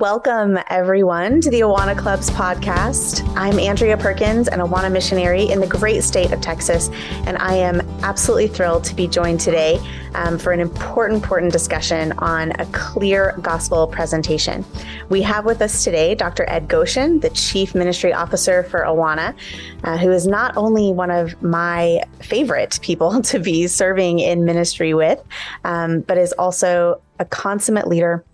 Welcome, everyone, to the Awana Clubs podcast. I'm Andrea Perkins, an Awana missionary in the great state of Texas, and I am absolutely thrilled to be joined today um, for an important, important discussion on a clear gospel presentation. We have with us today Dr. Ed Gossien, the Chief Ministry Officer for Awana, uh, who is not only one of my favorite people to be serving in ministry with, um, but is also a consummate leader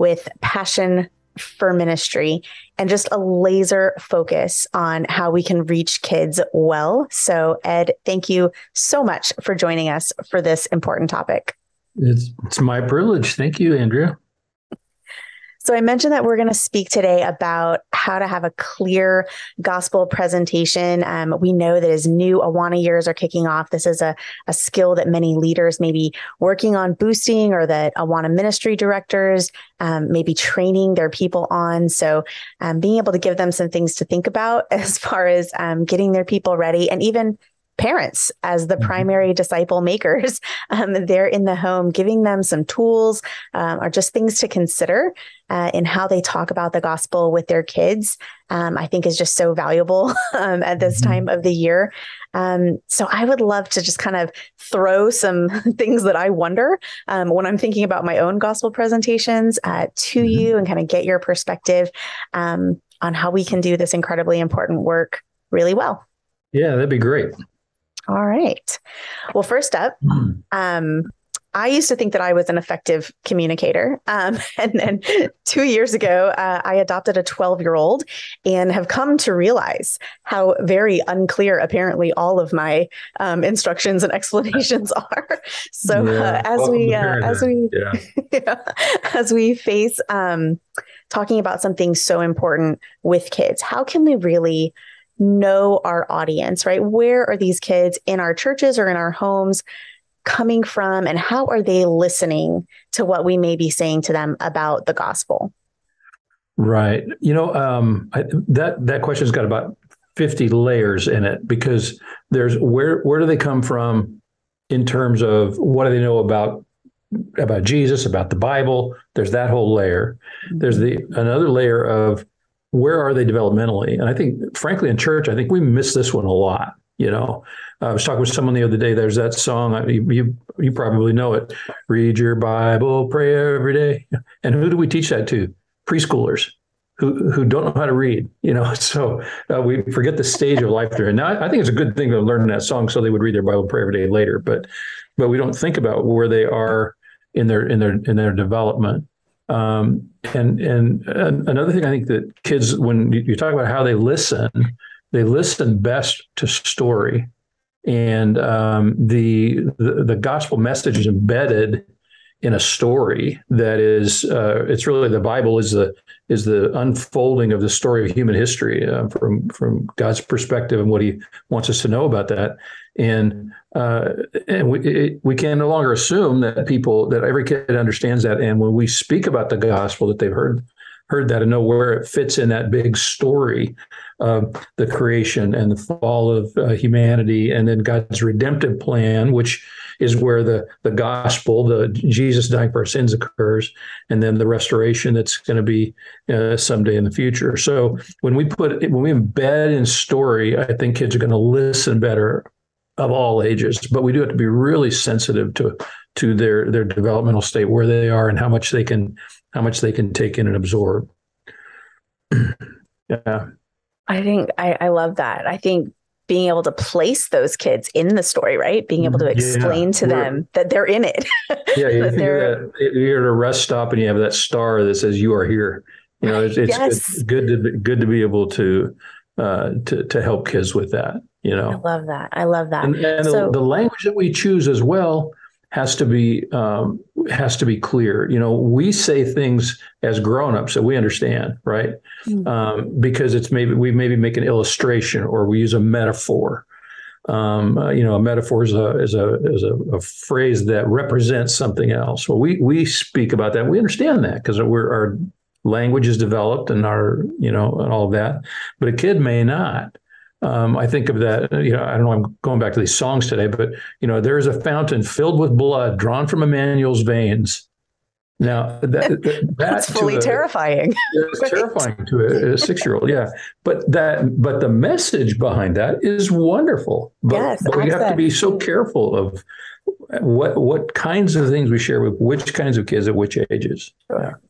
with passion for ministry and just a laser focus on how we can reach kids well. So, Ed, thank you so much for joining us for this important topic. It's, it's my privilege. Thank you, Andrea. So I mentioned that we're going to speak today about how to have a clear gospel presentation. Um, we know that as new Awana years are kicking off, this is a, a skill that many leaders may be working on boosting or that Awana ministry directors um, may be training their people on. So um, being able to give them some things to think about as far as um, getting their people ready and even parents as the mm-hmm. primary disciple makers. Um, they're in the home, giving them some tools um, or just things to consider uh, in how they talk about the gospel with their kids. Um, I think is just so valuable um, at this mm-hmm. time of the year. Um, so I would love to just kind of throw some things that I wonder um, when I'm thinking about my own gospel presentations uh, to mm-hmm. you and kind of get your perspective on how we can do this incredibly important work really well. Yeah, that'd be great. All right. Well, first up, hmm. um, I used to think that I was an effective communicator. Um, and then two years ago, uh, I adopted a 12 year old and have come to realize how very unclear, apparently, all of my um, instructions and explanations are. So uh, yeah. uh, as, we, uh, as we, yeah. as we face um, talking about something so important with kids, how can we really know our audience, right? Where are these kids in our churches or in our homes coming from, and how are they listening to what we may be saying to them about the gospel? Right. You know, um, I, that that question's got about fifty layers in it because there's where where do they come from in terms of what do they know about about Jesus, about the Bible? There's that whole layer. There's the another layer of where are they developmentally? And I think, frankly, in church, I think we miss this one a lot. You know, I was talking with someone the other day. There's that song you, you, probably know it. Read your Bible, pray every day. And who do we teach that to? Preschoolers who who don't know how to read. You know, so uh, we forget the stage of life they're in. Now, I, I think it's a good thing to learn that song so they would read their Bible, pray every day later. But but we don't think about where they are in their in their in their development. Um, and and another thing I think that kids, when you talk about how they listen, they listen best to story, and um, the, the, the gospel message is embedded in a story that is uh, it's really the Bible is the is the unfolding of the story of human history uh, from from God's perspective and what He wants us to know about that. And uh, and we it, we can no longer assume that people that every kid understands that. And when we speak about the gospel, that they've heard heard that and know where it fits in that big story of the creation and the fall of uh, humanity, and then God's redemptive plan, which is where the the gospel, the Jesus dying for our sins occurs, and then the restoration that's going to be uh, someday in the future. So when we put when we embed in story, I think kids are going to listen better of all ages, but we do have to be really sensitive to to their their developmental state, where they are, and how much they can how much they can take in and absorb. yeah, I think I, I love that. I think being able to place those kids in the story, right? Being able to explain yeah, to them that they're in it. yeah, if you're, you're at a rest stop and you have that star that says "You are here." You know, it's, it's yes. good, good to good to be able to uh, to to help kids with that. You know, I love that. I love that. And, and so, the, the, language that we choose as well has to be um, has to be clear. You know, we say things as grown-ups that we understand, right? Mm-hmm. Um, because it's maybe we maybe make an illustration or we use a metaphor. Um, uh, you know, a metaphor is a is a is a, a, phrase that represents something else. Well, we we speak about that. We understand that because we're our language is developed and our you know and all of that. But a kid may not. Um, I think of that, you know, I don't know, I'm going back to these songs today, but, you know, there is a fountain filled with blood drawn from Emmanuel's veins. Now that, that that's fully a, terrifying. It's right? terrifying to a, a six-year-old. Yeah, but that but the message behind that is wonderful. But, yes, but we have to be so careful of what what kinds of things we share with which kinds of kids at which ages.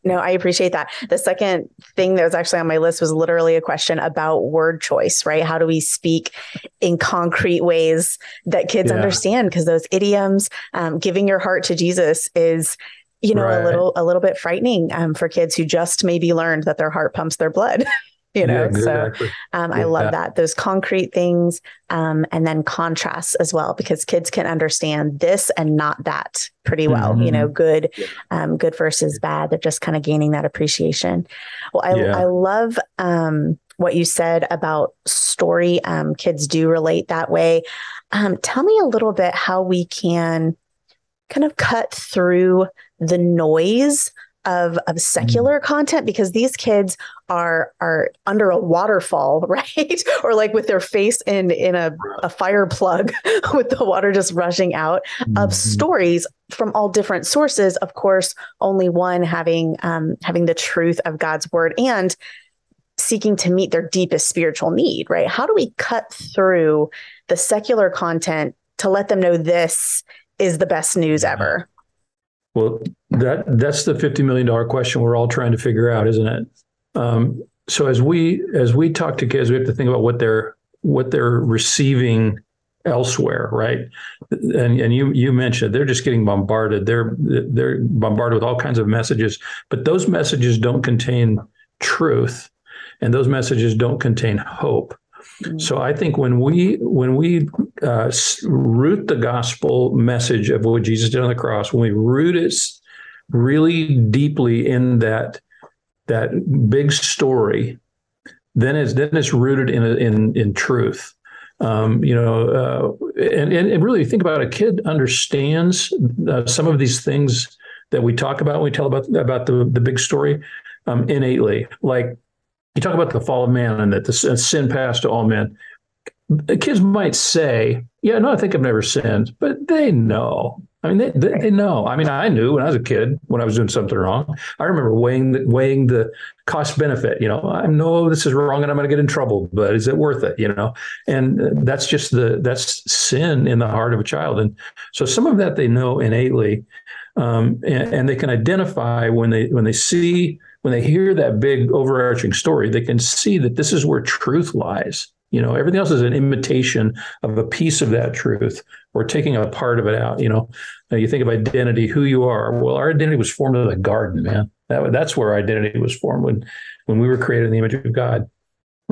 No, I appreciate that. The second thing that was actually on my list was literally a question about word choice, right? How do we speak in concrete ways that kids yeah. understand? Because those idioms, um, giving your heart to Jesus is you know right. a little a little bit frightening um, for kids who just maybe learned that their heart pumps their blood you know yeah, exactly. so um, i love that those concrete things um, and then contrasts as well because kids can understand this and not that pretty well mm-hmm. you know good um, good versus bad they're just kind of gaining that appreciation well i, yeah. I love um, what you said about story um, kids do relate that way um, tell me a little bit how we can kind of cut through the noise of of secular mm. content because these kids are are under a waterfall right? Or like with their face in in a, a fire plug with the water just rushing out mm-hmm. of stories from all different sources. Of course only one having um having the truth of God's word and seeking to meet their deepest spiritual need right? How do we cut through the secular content to let them know this is the best news ever well, that that's the fifty million dollar question we're all trying to figure out, isn't it? Um, so as we as we talk to kids, we have to think about what they're what they're receiving elsewhere, right? And and you you mentioned they're just getting bombarded. They're they're bombarded with all kinds of messages, but those messages don't contain truth, and those messages don't contain hope. So I think when we when we uh, root the gospel message of what Jesus did on the cross, when we root it really deeply in that that big story, then it's then it's rooted in in in truth. Um, you know, uh, and, and really think about it, a kid understands uh, some of these things that we talk about when we tell about about the the big story um, innately, like you talk about the fall of man and that the sin passed to all men. Kids might say, "Yeah, no, I think I've never sinned," but they know. I mean, they, they, they, know. I mean, I knew when I was a kid when I was doing something wrong. I remember weighing the, weighing the cost benefit. You know, I know this is wrong and I'm going to get in trouble, but is it worth it? You know, and that's just the that's sin in the heart of a child, and so some of that they know innately, um, and, and they can identify when they when they see when they hear that big overarching story, they can see that this is where truth lies. You know, everything else is an imitation of a piece of that truth or taking a part of it out. You know, now you think of identity, who you are. Well, our identity was formed in the garden, man. That, that's where identity was formed when, when we were created in the image of God.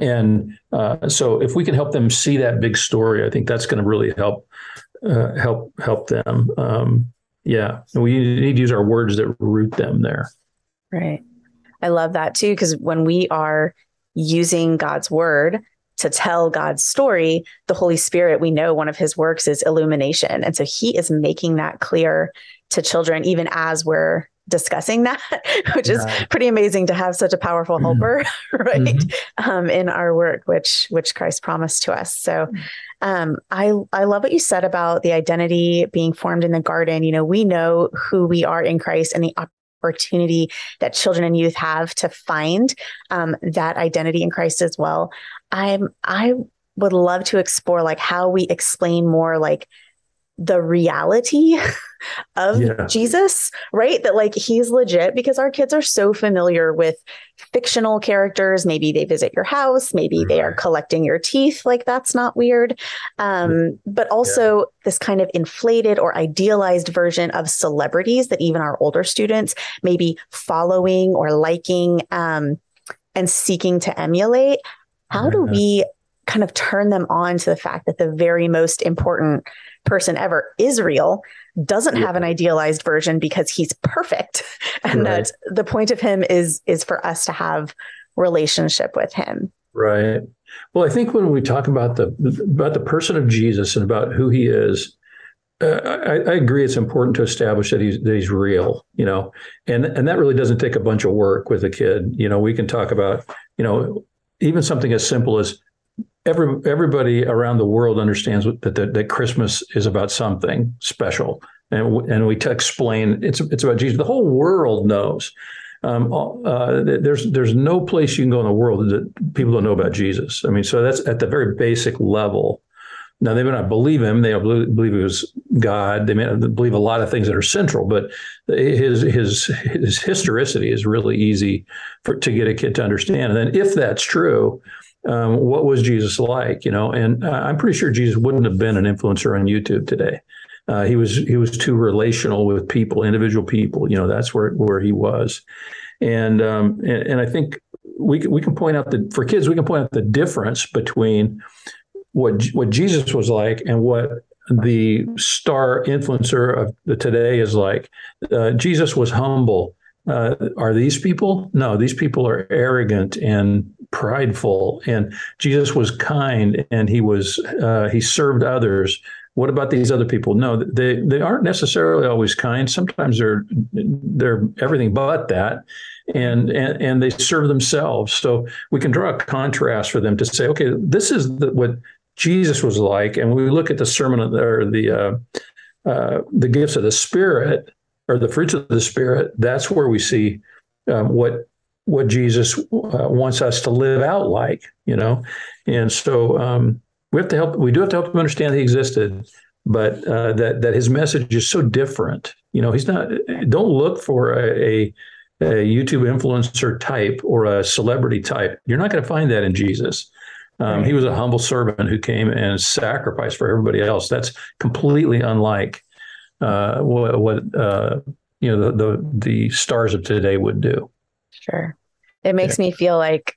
And uh, so, if we can help them see that big story, I think that's going to really help uh, help help them. Um, yeah, we need to use our words that root them there. Right. I love that too, because when we are using God's word to tell God's story, the Holy Spirit, we know one of his works is illumination. And so he is making that clear to children, even as we're discussing that, which is pretty amazing to have such a powerful mm-hmm. helper, mm-hmm. right? Mm-hmm. Um, in our work, which which Christ promised to us. So mm. um, I I love what you said about the identity being formed in the garden. You know, we know who we are in Christ and the opportunity that children and youth have to find um, that identity in Christ as well. I'm I would love to explore like how we explain more like the reality of yeah. Jesus, right? That like he's legit because our kids are so familiar with fictional characters. Maybe they visit your house, maybe right. they are collecting your teeth. Like that's not weird. Um, but also yeah. this kind of inflated or idealized version of celebrities that even our older students may be following or liking um, and seeking to emulate. How do we kind of turn them on to the fact that the very most important person ever, Israel, doesn't yeah. have an idealized version because he's perfect. And right. that the point of him is is for us to have relationship with him. Right. Well, I think when we talk about the about the person of Jesus and about who he is, uh, I, I, agree. It's important to establish that he's that he's real, you know, and and that really doesn't take a bunch of work with a kid. You know, we can talk about, you know, even something as simple as every everybody around the world understands that, that that Christmas is about something special. and and we explain it's it's about Jesus. The whole world knows. Um, uh, there's there's no place you can go in the world that people don't know about Jesus. I mean, so that's at the very basic level. Now they may not believe him; they don't believe he was God. They may not believe a lot of things that are central, but his his his historicity is really easy for to get a kid to understand. And then, if that's true, um, what was Jesus like? You know, and uh, I'm pretty sure Jesus wouldn't have been an influencer on YouTube today. Uh, he was he was too relational with people, individual people. You know, that's where where he was, and um, and, and I think we we can point out that for kids we can point out the difference between what what Jesus was like and what the star influencer of the today is like. Uh, Jesus was humble. Uh, are these people? No, these people are arrogant and prideful. And Jesus was kind and he was uh, he served others what about these other people? No, they they aren't necessarily always kind. Sometimes they're they're everything but that, and and and they serve themselves. So we can draw a contrast for them to say, okay, this is the, what Jesus was like, and we look at the sermon or the uh, uh, the gifts of the Spirit or the fruits of the Spirit. That's where we see um, what what Jesus uh, wants us to live out like, you know, and so. Um, we have to help. We do have to help him understand he existed, but uh, that that his message is so different. You know, he's not. Don't look for a, a, a YouTube influencer type or a celebrity type. You're not going to find that in Jesus. Um, He was a humble servant who came and sacrificed for everybody else. That's completely unlike uh, what, what uh, you know the, the the stars of today would do. Sure, it makes yeah. me feel like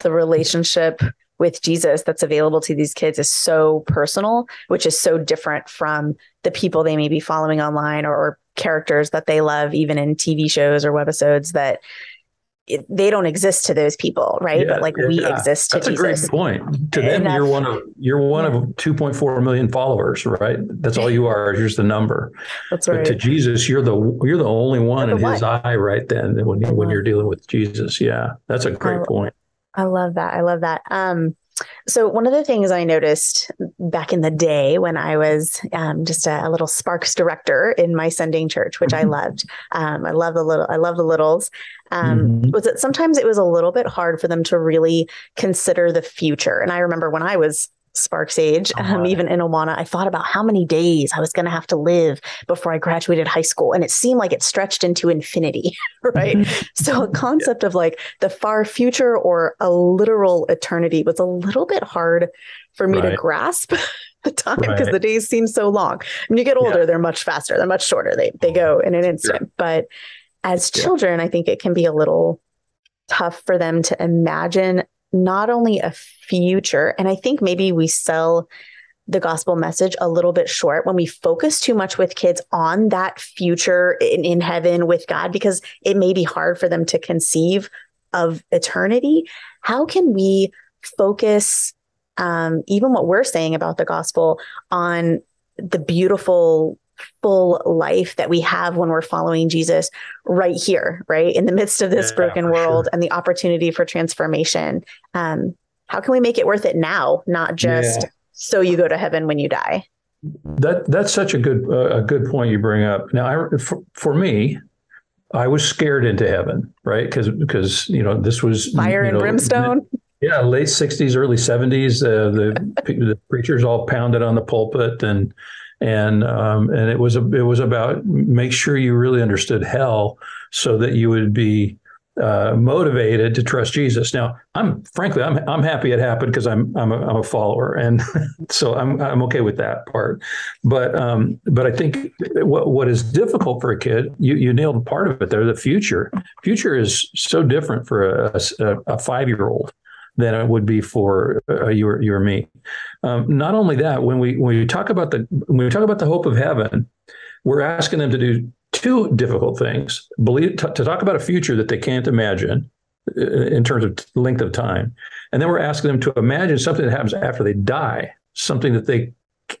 the relationship with Jesus that's available to these kids is so personal, which is so different from the people they may be following online or, or characters that they love, even in TV shows or webisodes that it, they don't exist to those people, right? Yeah, but like yeah, we exist to That's Jesus. a great point. To them, you're one of you're one of 2.4 million followers, right? That's all you are. Here's the number. That's right. But to Jesus, you're the you're the only one the in one. His eye, right? Then when when you're dealing with Jesus, yeah, that's a great point. I love that. I love that. Um, so one of the things I noticed back in the day when I was um, just a, a, little Sparks director in my Sending church, which I mm-hmm. loved, um, I love the little, I love the littles, um, mm-hmm. was that sometimes it was a little bit hard for them to really consider the future. And I remember when I was Sparks age, oh, um, even in Awana, I thought about how many days I was going to have to live before I graduated high school. And it seemed like it stretched into infinity, right? Mm-hmm. so, a concept yeah. of like the far future or a literal eternity was a little bit hard for me right. to grasp the time because right. the days seem so long. When you get older, yeah. they're much faster, they're much shorter, they, they go in an instant. Yeah. But as children, I think it can be a little tough for them to imagine not only a future, and I think maybe we sell the gospel message a little bit short when we focus too much with kids on that future in, in heaven with God, because it may be hard for them to conceive of eternity. How can we focus, um, even what we're saying about the gospel, on the beautiful full life that we have when we're following Jesus right here, right? In the midst of this yeah, broken world sure. and the opportunity for transformation. Um, how can we make it worth it now, not just yeah. so you go to heaven when you die? That that's such a good uh, a good point you bring up. Now, I, for, for me, I was scared into heaven, right? Because because you know this was fire and know, brimstone. Yeah, late '60s, early '70s. Uh, the the preachers all pounded on the pulpit, and and um, and it was a, it was about make sure you really understood hell so that you would be uh, motivated to trust Jesus. Now, I'm frankly, I'm I'm happy it happened because I'm I'm a, I'm a follower, and so I'm I'm okay with that part. But um, but I think what what is difficult for a kid, you you nailed part of it there. The future, future is so different for a, a, a five year old than it would be for uh, you or you or me. Um, not only that, when we when we talk about the when we talk about the hope of heaven, we're asking them to do two difficult things: believe t- to talk about a future that they can't imagine uh, in terms of length of time, and then we're asking them to imagine something that happens after they die, something that they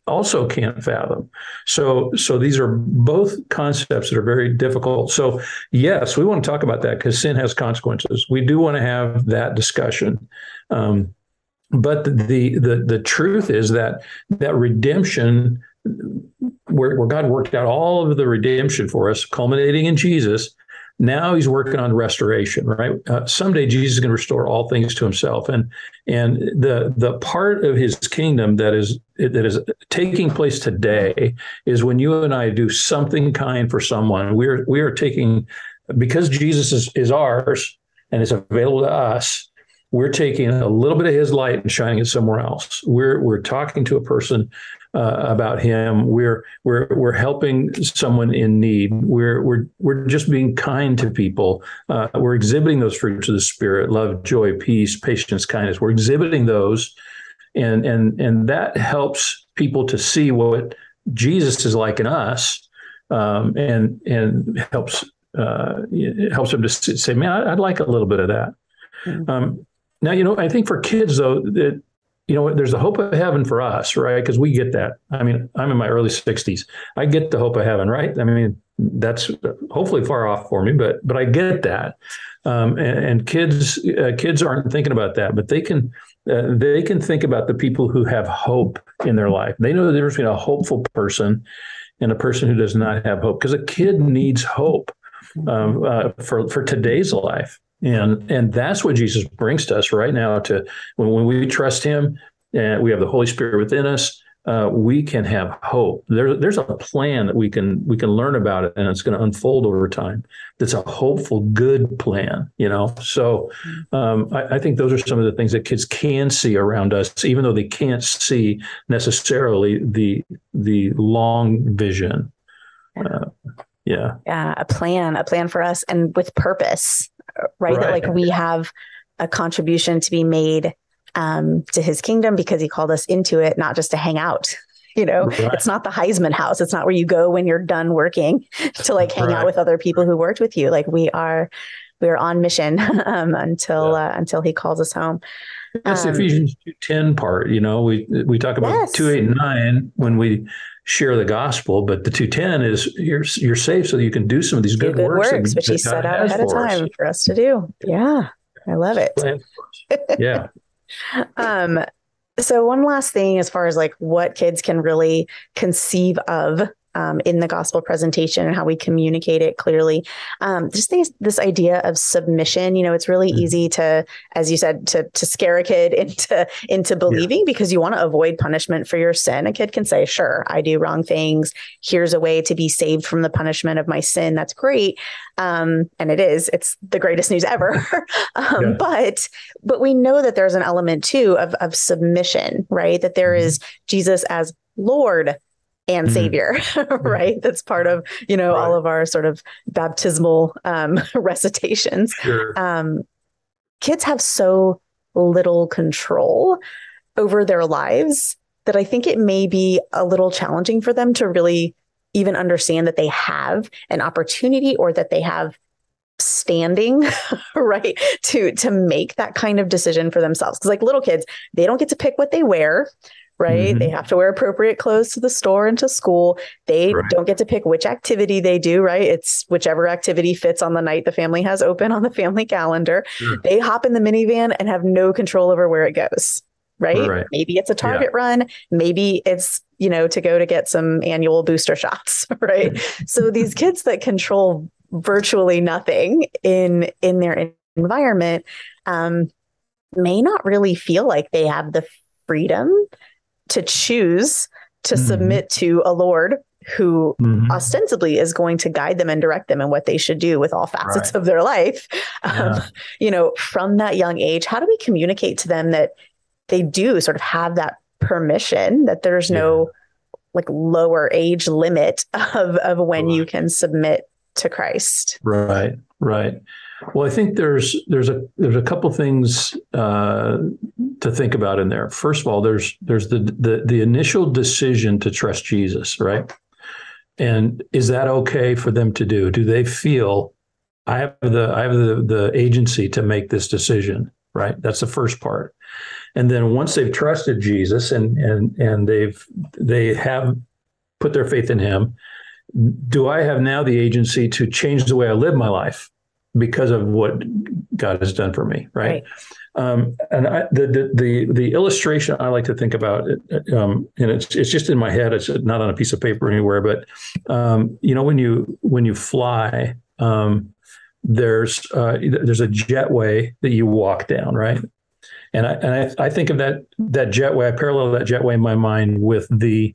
also can't fathom. So, so these are both concepts that are very difficult. So, yes, we want to talk about that because sin has consequences. We do want to have that discussion. Um, but the the the truth is that that redemption where, where God worked out all of the redemption for us, culminating in Jesus. Now he's working on restoration, right? Uh, someday Jesus is going to restore all things to himself, and and the the part of his kingdom that is that is taking place today is when you and I do something kind for someone. We're we are taking because Jesus is, is ours and is available to us we're taking a little bit of his light and shining it somewhere else. We're we're talking to a person uh, about him. We're we're we're helping someone in need. We're we're we're just being kind to people. Uh, we're exhibiting those fruits of the spirit: love, joy, peace, patience, kindness. We're exhibiting those, and and and that helps people to see what Jesus is like in us, um, and and helps uh, helps them to say, "Man, I'd like a little bit of that." Mm-hmm. Um, now, you know, I think for kids though, that you know, there's the hope of heaven for us, right? Because we get that. I mean, I'm in my early 60s. I get the hope of heaven, right? I mean, that's hopefully far off for me, but but I get that. Um, and, and, kids uh, kids aren't thinking about that, but they can uh, they can think about the people who have hope in their life. They know the difference between a hopeful person and a person who does not have hope, because a kid needs hope um, uh, for for today's life and and that's what jesus brings to us right now to when, when we trust him and we have the holy spirit within us uh, we can have hope. There, there's a plan that we can we can learn about it and it's going to unfold over time. That's a hopeful good plan you know? So um, I, I, think those are some of the things that kids can see around us even though they can't see necessarily the the long vision. Uh, yeah. Yeah a plan a plan for us and with purpose right? right? That like we have a contribution to be made um, to his kingdom because he called us into it, not just to hang out. You know, right. it's not the Heisman house. It's not where you go when you're done working to like hang right. out with other people who worked with you. Like we are, we are on mission um, until yeah. uh, until he calls us home. That's um, the Ephesians two ten part. You know, we we talk about yes. two eight nine when we share the gospel, but the 210 is you're you're safe so you can do some of these good, good works, works which he set out ahead of time us. for us to do. Yeah. I love it. Yeah. um so one last thing as far as like what kids can really conceive of um, in the gospel presentation and how we communicate it clearly. Um, just this, this idea of submission, you know, it's really mm-hmm. easy to, as you said, to to scare a kid into into believing yeah. because you want to avoid punishment for your sin. A kid can say, "Sure, I do wrong things. Here's a way to be saved from the punishment of my sin. That's great." Um, and it is. It's the greatest news ever. Um, yeah. But but we know that there's an element too of of submission, right? That there mm-hmm. is Jesus as Lord and mm-hmm. savior right that's part of you know right. all of our sort of baptismal um, recitations sure. um, kids have so little control over their lives that i think it may be a little challenging for them to really even understand that they have an opportunity or that they have standing right to to make that kind of decision for themselves because like little kids they don't get to pick what they wear right? Mm-hmm. They have to wear appropriate clothes to the store and to school. They right. don't get to pick which activity they do, right? It's whichever activity fits on the night the family has open on the family calendar. Sure. They hop in the minivan and have no control over where it goes. Right? right. Maybe it's a target yeah. run. Maybe it's, you know, to go to get some annual booster shots. Right. so these kids that control virtually nothing in in their environment um, may not really feel like they have the freedom to choose to mm-hmm. submit to a Lord who mm-hmm. ostensibly is going to guide them and direct them in what they should do with all facets right. of their life. Yeah. Um, you know, from that young age, how do we communicate to them that they do sort of have that permission, that there's yeah. no like lower age limit of, of when right. you can submit to Christ? Right, right. Well, I think there's there's a there's a couple things uh, to think about in there. First of all, there's there's the, the the initial decision to trust Jesus, right? And is that okay for them to do? Do they feel I have the I have the the agency to make this decision, right? That's the first part. And then once they've trusted Jesus and and and they've they have put their faith in him, do I have now the agency to change the way I live my life? Because of what God has done for me, right? right. Um, and I, the, the, the the illustration I like to think about, um, and it's it's just in my head. It's not on a piece of paper anywhere. But um, you know, when you when you fly, um, there's uh, there's a jetway that you walk down, right? And I and I, I think of that that jetway. I parallel that jetway in my mind with the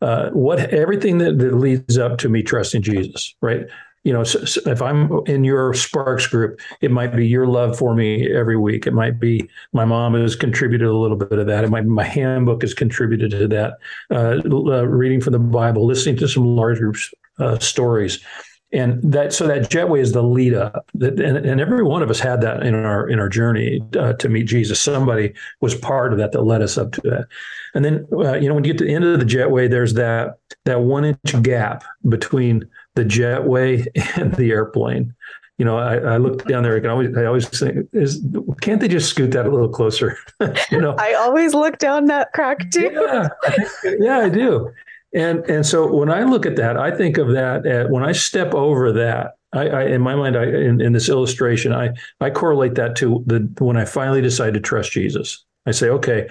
uh, what everything that, that leads up to me trusting Jesus, right? You know, if I'm in your Sparks group, it might be your love for me every week. It might be my mom has contributed a little bit of that. It might be my handbook has contributed to that. Uh, uh, reading from the Bible, listening to some large groups uh, stories, and that so that jetway is the lead up. That, and, and every one of us had that in our in our journey uh, to meet Jesus. Somebody was part of that that led us up to that. And then uh, you know when you get to the end of the jetway, there's that that one inch gap between the jetway and the airplane. You know, I, I look down there. I can always, I always think, is can't they just scoot that a little closer? you know, I always look down that crack too. yeah, yeah, I do. And and so when I look at that, I think of that at, when I step over that. I, I in my mind, I in, in this illustration, I I correlate that to the when I finally decide to trust Jesus. I say, okay,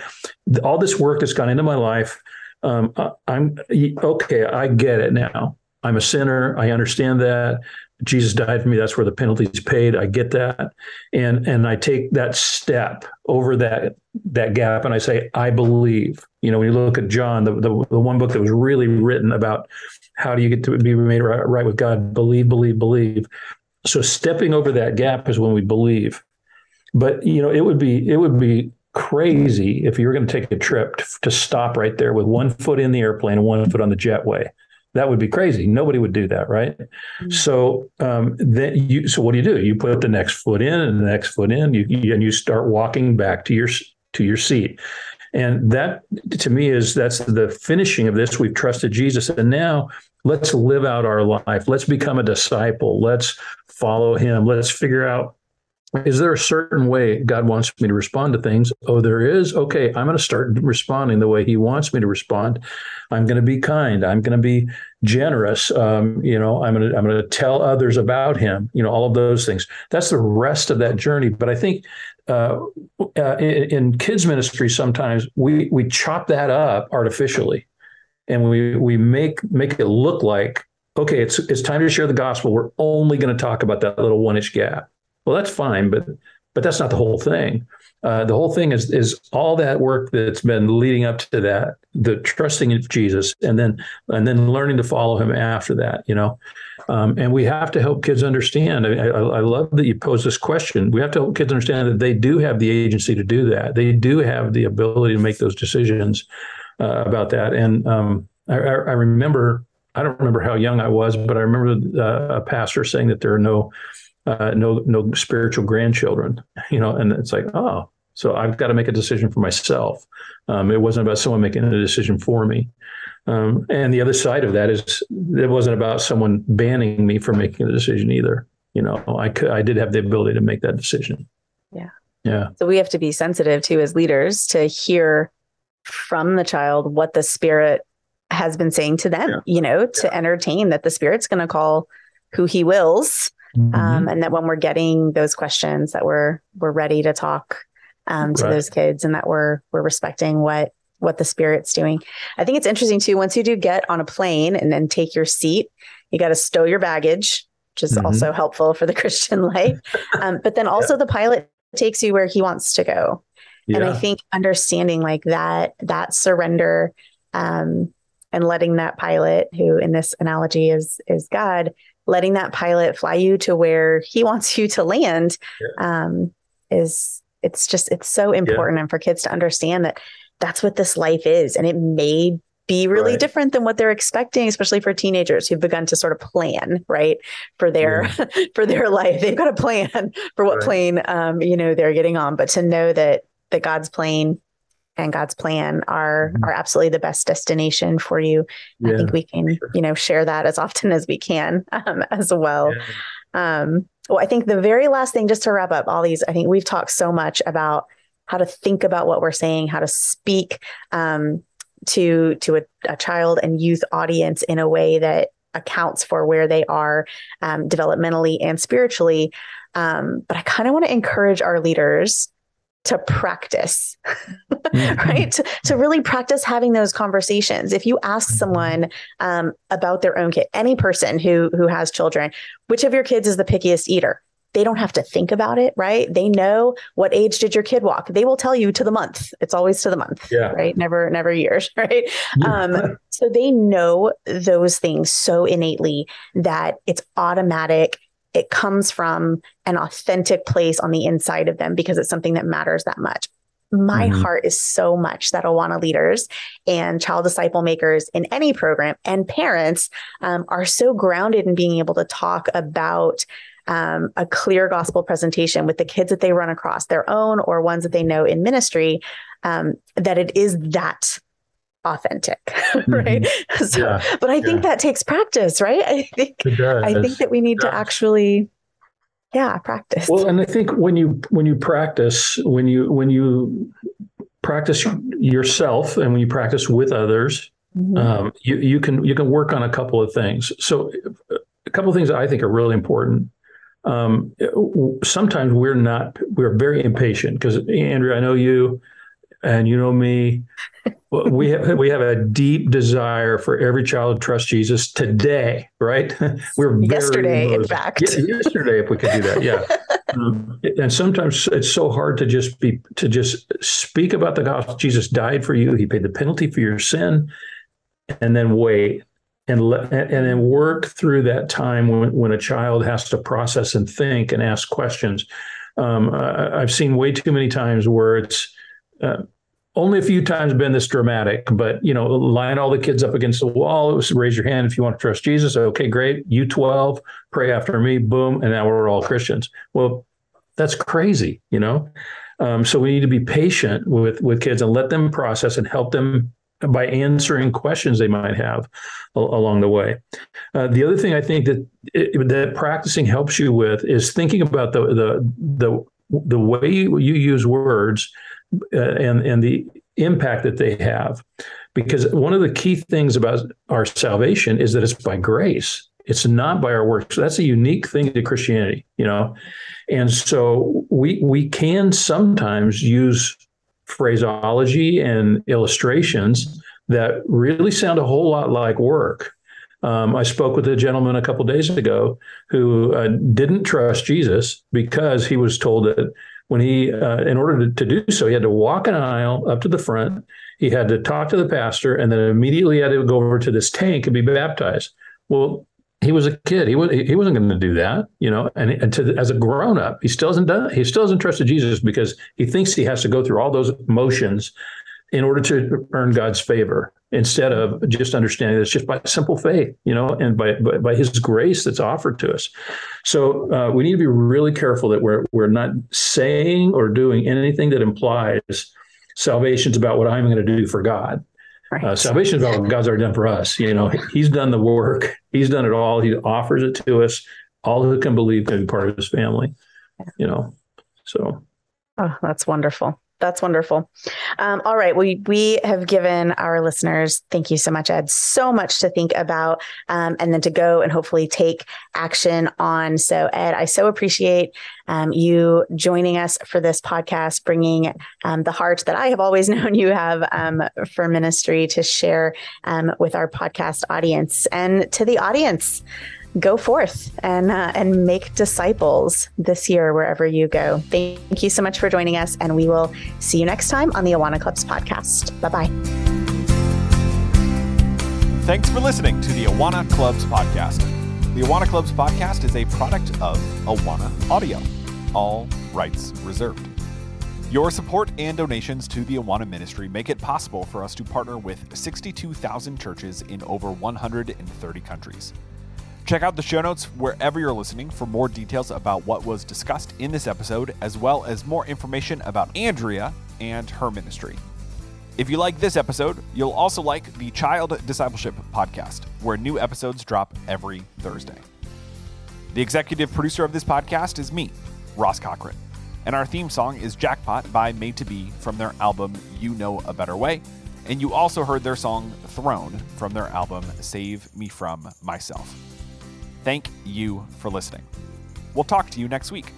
all this work that's gone into my life, um, I'm okay. I get it now. I'm a sinner. I understand that. Jesus died for me. That's where the penalty is paid. I get that, and and I take that step over that that gap, and I say, I believe. You know, when you look at John, the the, the one book that was really written about how do you get to be made right, right with God? Believe, believe, believe. So stepping over that gap is when we believe. But you know, it would be it would be crazy if you were going to take a trip to, to stop right there with one foot in the airplane and one foot on the jetway that would be crazy. Nobody would do that, right? Mm-hmm. So um, then you. So what do you do? You put the next foot in and the next foot in, you, you, and you start walking back to your to your seat. And that to me is that's the finishing of this. We've trusted Jesus, and now let's live out our life. Let's become a disciple. Let's follow Him. Let's figure out is there a certain way God wants me to respond to things? Oh, there is. Okay, I'm going to start responding the way He wants me to respond. I'm going to be kind. I'm going to be generous. Um, you know, I'm going to I'm going to tell others about Him. You know, all of those things. That's the rest of that journey. But I think uh, uh, in, in kids ministry, sometimes we we chop that up artificially, and we we make make it look like okay, it's it's time to share the gospel. We're only going to talk about that little one inch gap well, that's fine, but but that's not the whole thing. Uh, the whole thing is is all that work that's been leading up to that, the trusting in Jesus, and then and then learning to follow Him after that. You know, um, and we have to help kids understand. I, I, I, love that you pose this question. We have to help kids understand that they do have the agency to do that. They do have the ability to make those decisions uh, about that. And um, I, I remember, I don't remember how young I was, but I remember uh, a pastor saying that there are no uh, no no spiritual grandchildren, you know, and it's like, oh, so I've got to make a decision for myself. Um, it wasn't about someone making a decision for me. Um, and the other side of that is it wasn't about someone banning me from making a decision either. You know, I could, I did have the ability to make that decision. Yeah. Yeah. So we have to be sensitive to as leaders to hear from the child what the spirit has been saying to them, yeah. you know, to yeah. entertain that the spirit's going to call who he wills Mm-hmm. Um, and that when we're getting those questions that we're we're ready to talk um, to right. those kids and that we're we're respecting what what the spirit's doing. I think it's interesting too. Once you do get on a plane and then take your seat, you got to stow your baggage, which is mm-hmm. also helpful for the Christian life. Um, but then also yeah. the pilot takes you where he wants to go. Yeah. And I think understanding like that that surrender um, and letting that pilot, who in this analogy is is God, letting that pilot fly you to where he wants you to land yeah. um, is it's just it's so important yeah. and for kids to understand that that's what this life is and it may be really right. different than what they're expecting especially for teenagers who've begun to sort of plan right for their yeah. for their life they've got a plan for what right. plane um, you know they're getting on but to know that that god's plane and God's plan are mm-hmm. are absolutely the best destination for you. Yeah, I think we can, sure. you know, share that as often as we can um, as well. Yeah. Um, well, I think the very last thing, just to wrap up all these, I think we've talked so much about how to think about what we're saying, how to speak um, to to a, a, child and youth audience in a way that accounts for where they are um, developmentally and spiritually. Um, but I kind of want to encourage our leaders to practice, mm-hmm. right? To, to really practice having those conversations. If you ask mm-hmm. someone um, about their own kid, any person who who has children, which of your kids is the pickiest eater? They don't have to think about it, right? They know what age did your kid walk. They will tell you to the month. It's always to the month, yeah. right? Never, never years, right? Um, so they know those things so innately that it's automatic it comes from an authentic place on the inside of them because it's something that matters that much. My mm-hmm. heart is so much that Awana leaders and child disciple makers in any program and parents um, are so grounded in being able to talk about um, a clear gospel presentation with the kids that they run across, their own or ones that they know in ministry, um, that it is that authentic right mm-hmm. so yeah. but i think yeah. that takes practice right i think i think that we need to actually yeah practice well and i think when you when you practice when you when you practice yourself and when you practice with others mm-hmm. um, you, you can you can work on a couple of things so a couple of things i think are really important um, sometimes we're not we're very impatient because andrea i know you and you know me we have we have a deep desire for every child to trust Jesus today, right? We're yesterday, in fact. Yeah, yesterday, if we could do that, yeah. um, and sometimes it's so hard to just be to just speak about the gospel. Jesus died for you; He paid the penalty for your sin, and then wait and let, and then work through that time when when a child has to process and think and ask questions. Um, I, have seen way too many times where it's uh, only a few times been this dramatic, but you know, line all the kids up against the wall. It was raise your hand if you want to trust Jesus. Okay, great. You 12, pray after me, boom, and now we're all Christians. Well, that's crazy, you know. Um, so we need to be patient with with kids and let them process and help them by answering questions they might have a- along the way. Uh, the other thing I think that it, that practicing helps you with is thinking about the the the the way you, you use words and and the impact that they have. Because one of the key things about our salvation is that it's by grace. It's not by our works. That's a unique thing to christianity you know? And so we we can sometimes use phraseology and illustrations that really sound a whole lot like work. Um, I spoke with a gentleman a couple days ago who uh, didn't trust Jesus because he was told that when he, uh, in order to, to, do so, he had to walk an aisle up to the front. He had to talk to the pastor, and then immediately had to go over to this tank and be baptized. Well, he was a kid. He was he wasn't going to do that, you know. And, and to, as a grown up, he still hasn't done. He still hasn't trusted Jesus because he thinks he has to go through all those motions in order to earn God's favor instead of just understanding that it's just by simple faith, you know, and by, by, by his grace that's offered to us. So uh, we need to be really careful that we're, we're not saying or doing anything that implies salvation's about what I'm going to do for God. Right. Uh, salvation is about what God's already done for us. You know, He's done the work. He's done it all. He offers it to us. All who can believe can be part of His family. You know, so. Oh, that's wonderful. That's wonderful. Um, all right. We we have given our listeners, thank you so much, Ed, so much to think about um, and then to go and hopefully take action on. So, Ed, I so appreciate um, you joining us for this podcast, bringing um, the heart that I have always known you have um, for ministry to share um, with our podcast audience and to the audience go forth and uh, and make disciples this year wherever you go. Thank you so much for joining us, and we will see you next time on the Awana Clubs podcast. Bye bye. Thanks for listening to the Awana Clubs podcast. The Awana Clubs podcast is a product of Awana Audio. All rights reserved. Your support and donations to the Awana ministry make it possible for us to partner with 62,000 churches in over 130 countries. Check out the show notes wherever you're listening for more details about what was discussed in this episode, as well as more information about Andrea and her ministry. If you like this episode, you'll also like the Child Discipleship Podcast, where new episodes drop every Thursday. The executive producer of this podcast is me, Ross Cochran, and our theme song is Jackpot by Made to Be from their album You Know a Better Way. And you also heard their song Throne from their album Save Me From Myself. Thank you for listening. We'll talk to you next week.